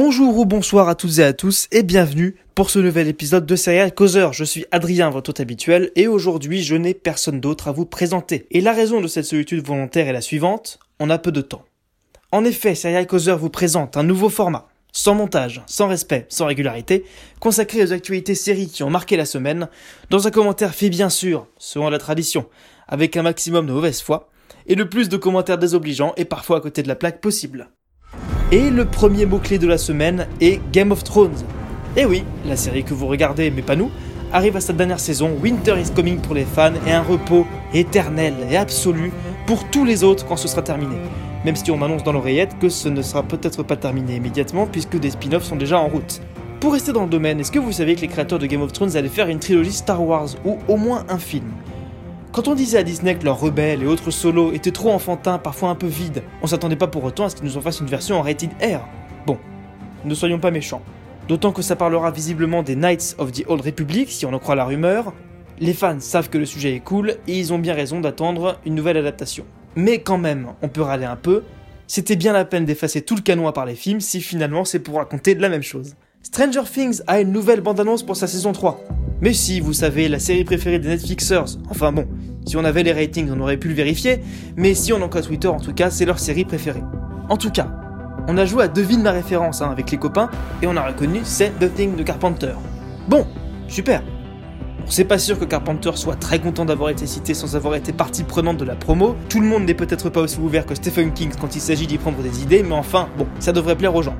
Bonjour ou bonsoir à toutes et à tous et bienvenue pour ce nouvel épisode de Serial Causeur. Je suis Adrien, votre hôte habituel, et aujourd'hui je n'ai personne d'autre à vous présenter. Et la raison de cette solitude volontaire est la suivante, on a peu de temps. En effet, Serial Causeur vous présente un nouveau format, sans montage, sans respect, sans régularité, consacré aux actualités séries qui ont marqué la semaine, dans un commentaire fait bien sûr, selon la tradition, avec un maximum de mauvaise foi, et le plus de commentaires désobligeants et parfois à côté de la plaque possible. Et le premier mot-clé de la semaine est Game of Thrones. Et oui, la série que vous regardez, mais pas nous, arrive à sa dernière saison, Winter is Coming pour les fans, et un repos éternel et absolu pour tous les autres quand ce sera terminé. Même si on annonce dans l'oreillette que ce ne sera peut-être pas terminé immédiatement puisque des spin-offs sont déjà en route. Pour rester dans le domaine, est-ce que vous savez que les créateurs de Game of Thrones allaient faire une trilogie Star Wars ou au moins un film? Quand on disait à Disney que leurs rebelles et autres solos étaient trop enfantins, parfois un peu vides, on s'attendait pas pour autant à ce qu'ils nous en fassent une version en rated R. Bon, ne soyons pas méchants. D'autant que ça parlera visiblement des Knights of the Old Republic, si on en croit la rumeur. Les fans savent que le sujet est cool et ils ont bien raison d'attendre une nouvelle adaptation. Mais quand même, on peut râler un peu. C'était bien la peine d'effacer tout le canon à part les films si finalement c'est pour raconter de la même chose. Stranger Things a une nouvelle bande-annonce pour sa saison 3. Mais si, vous savez, la série préférée des Netflixers. Enfin bon, si on avait les ratings, on aurait pu le vérifier, mais si on en croit Twitter, en tout cas, c'est leur série préférée. En tout cas, on a joué à Devine ma référence hein, avec les copains, et on a reconnu c'est The Thing de Carpenter. Bon, super. c'est pas sûr que Carpenter soit très content d'avoir été cité sans avoir été partie prenante de la promo. Tout le monde n'est peut-être pas aussi ouvert que Stephen King quand il s'agit d'y prendre des idées, mais enfin, bon, ça devrait plaire aux gens.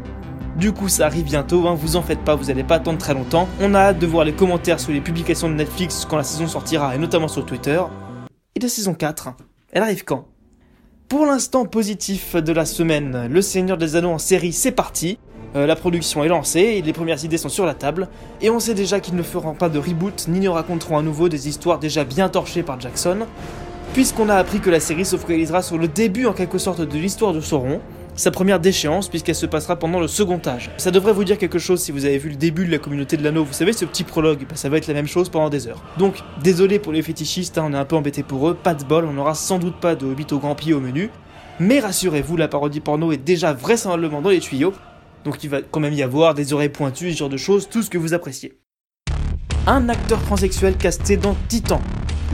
Du coup, ça arrive bientôt, hein, vous en faites pas, vous allez pas attendre très longtemps. On a hâte de voir les commentaires sur les publications de Netflix quand la saison sortira, et notamment sur Twitter. Et saison 4, elle arrive quand? Pour l'instant positif de la semaine, Le Seigneur des Anneaux en série, c'est parti. Euh, la production est lancée, les premières idées sont sur la table, et on sait déjà qu'ils ne feront pas de reboot, ni ne raconteront à nouveau des histoires déjà bien torchées par Jackson, puisqu'on a appris que la série se focalisera sur le début en quelque sorte de l'histoire de Sauron, sa première déchéance puisqu'elle se passera pendant le second âge. Ça devrait vous dire quelque chose si vous avez vu le début de la communauté de l'anneau, vous savez ce petit prologue, bah, ça va être la même chose pendant des heures. Donc désolé pour les fétichistes, hein, on est un peu embêté pour eux, pas de bol, on n'aura sans doute pas de Hobbit au grand pied au menu, mais rassurez-vous, la parodie porno est déjà vraisemblablement dans les tuyaux, donc il va quand même y avoir des oreilles pointues, ce genre de choses, tout ce que vous appréciez. Un acteur transsexuel casté dans Titan,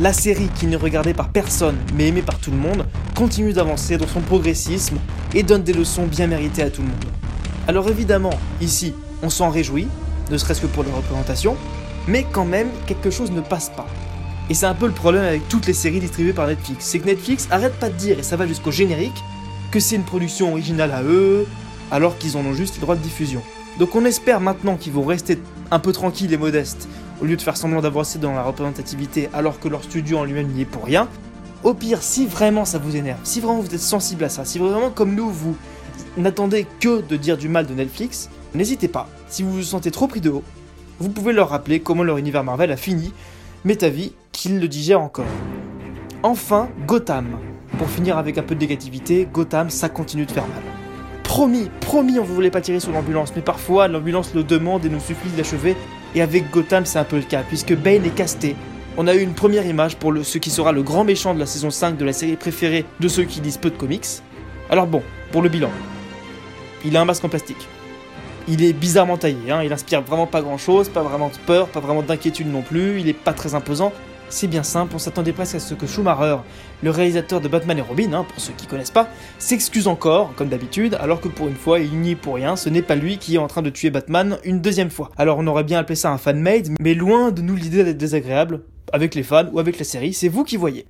la série qui n'est regardée par personne mais aimée par tout le monde continue d'avancer dans son progressisme et donne des leçons bien méritées à tout le monde. Alors évidemment, ici, on s'en réjouit, ne serait-ce que pour la représentation, mais quand même, quelque chose ne passe pas. Et c'est un peu le problème avec toutes les séries distribuées par Netflix, c'est que Netflix arrête pas de dire, et ça va jusqu'au générique, que c'est une production originale à eux, alors qu'ils en ont juste les droits de diffusion. Donc on espère maintenant qu'ils vont rester un peu tranquilles et modestes, au lieu de faire semblant d'avancer dans la représentativité alors que leur studio en lui-même n'y est pour rien. Au pire, si vraiment ça vous énerve, si vraiment vous êtes sensible à ça, si vraiment comme nous vous n'attendez que de dire du mal de Netflix, n'hésitez pas, si vous vous sentez trop pris de haut, vous pouvez leur rappeler comment leur univers Marvel a fini, mais ta vie qu'ils le digèrent encore. Enfin, Gotham. Pour finir avec un peu de négativité, Gotham, ça continue de faire mal. Promis, promis, on ne voulait pas tirer sur l'ambulance, mais parfois l'ambulance le demande et nous suffit de l'achever et avec Gotham, c'est un peu le cas, puisque Bane est casté. On a eu une première image pour ce qui sera le grand méchant de la saison 5 de la série préférée de ceux qui lisent peu de comics. Alors bon, pour le bilan. Il a un masque en plastique. Il est bizarrement taillé, hein. il inspire vraiment pas grand chose, pas vraiment de peur, pas vraiment d'inquiétude non plus, il est pas très imposant, c'est bien simple, on s'attendait presque à ce que Schumacher, le réalisateur de Batman et Robin, hein, pour ceux qui connaissent pas, s'excuse encore, comme d'habitude, alors que pour une fois, il n'y est pour rien, ce n'est pas lui qui est en train de tuer Batman une deuxième fois. Alors on aurait bien appelé ça un fan-made, mais loin de nous l'idée d'être désagréable, avec les fans ou avec la série, c'est vous qui voyez.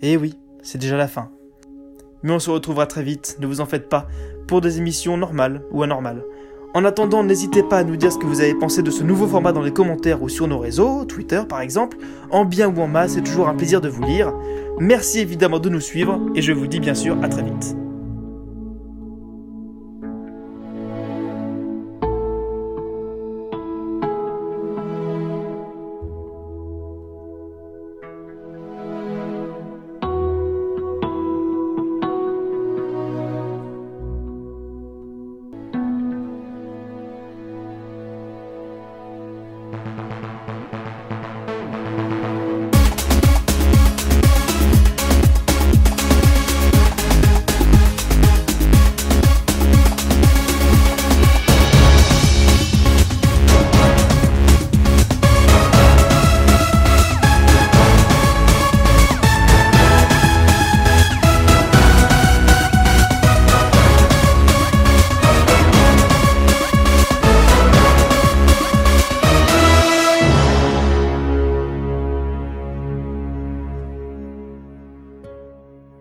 Eh oui, c'est déjà la fin. Mais on se retrouvera très vite, ne vous en faites pas, pour des émissions normales ou anormales. En attendant, n'hésitez pas à nous dire ce que vous avez pensé de ce nouveau format dans les commentaires ou sur nos réseaux, Twitter par exemple. En bien ou en mal, c'est toujours un plaisir de vous lire. Merci évidemment de nous suivre et je vous dis bien sûr à très vite.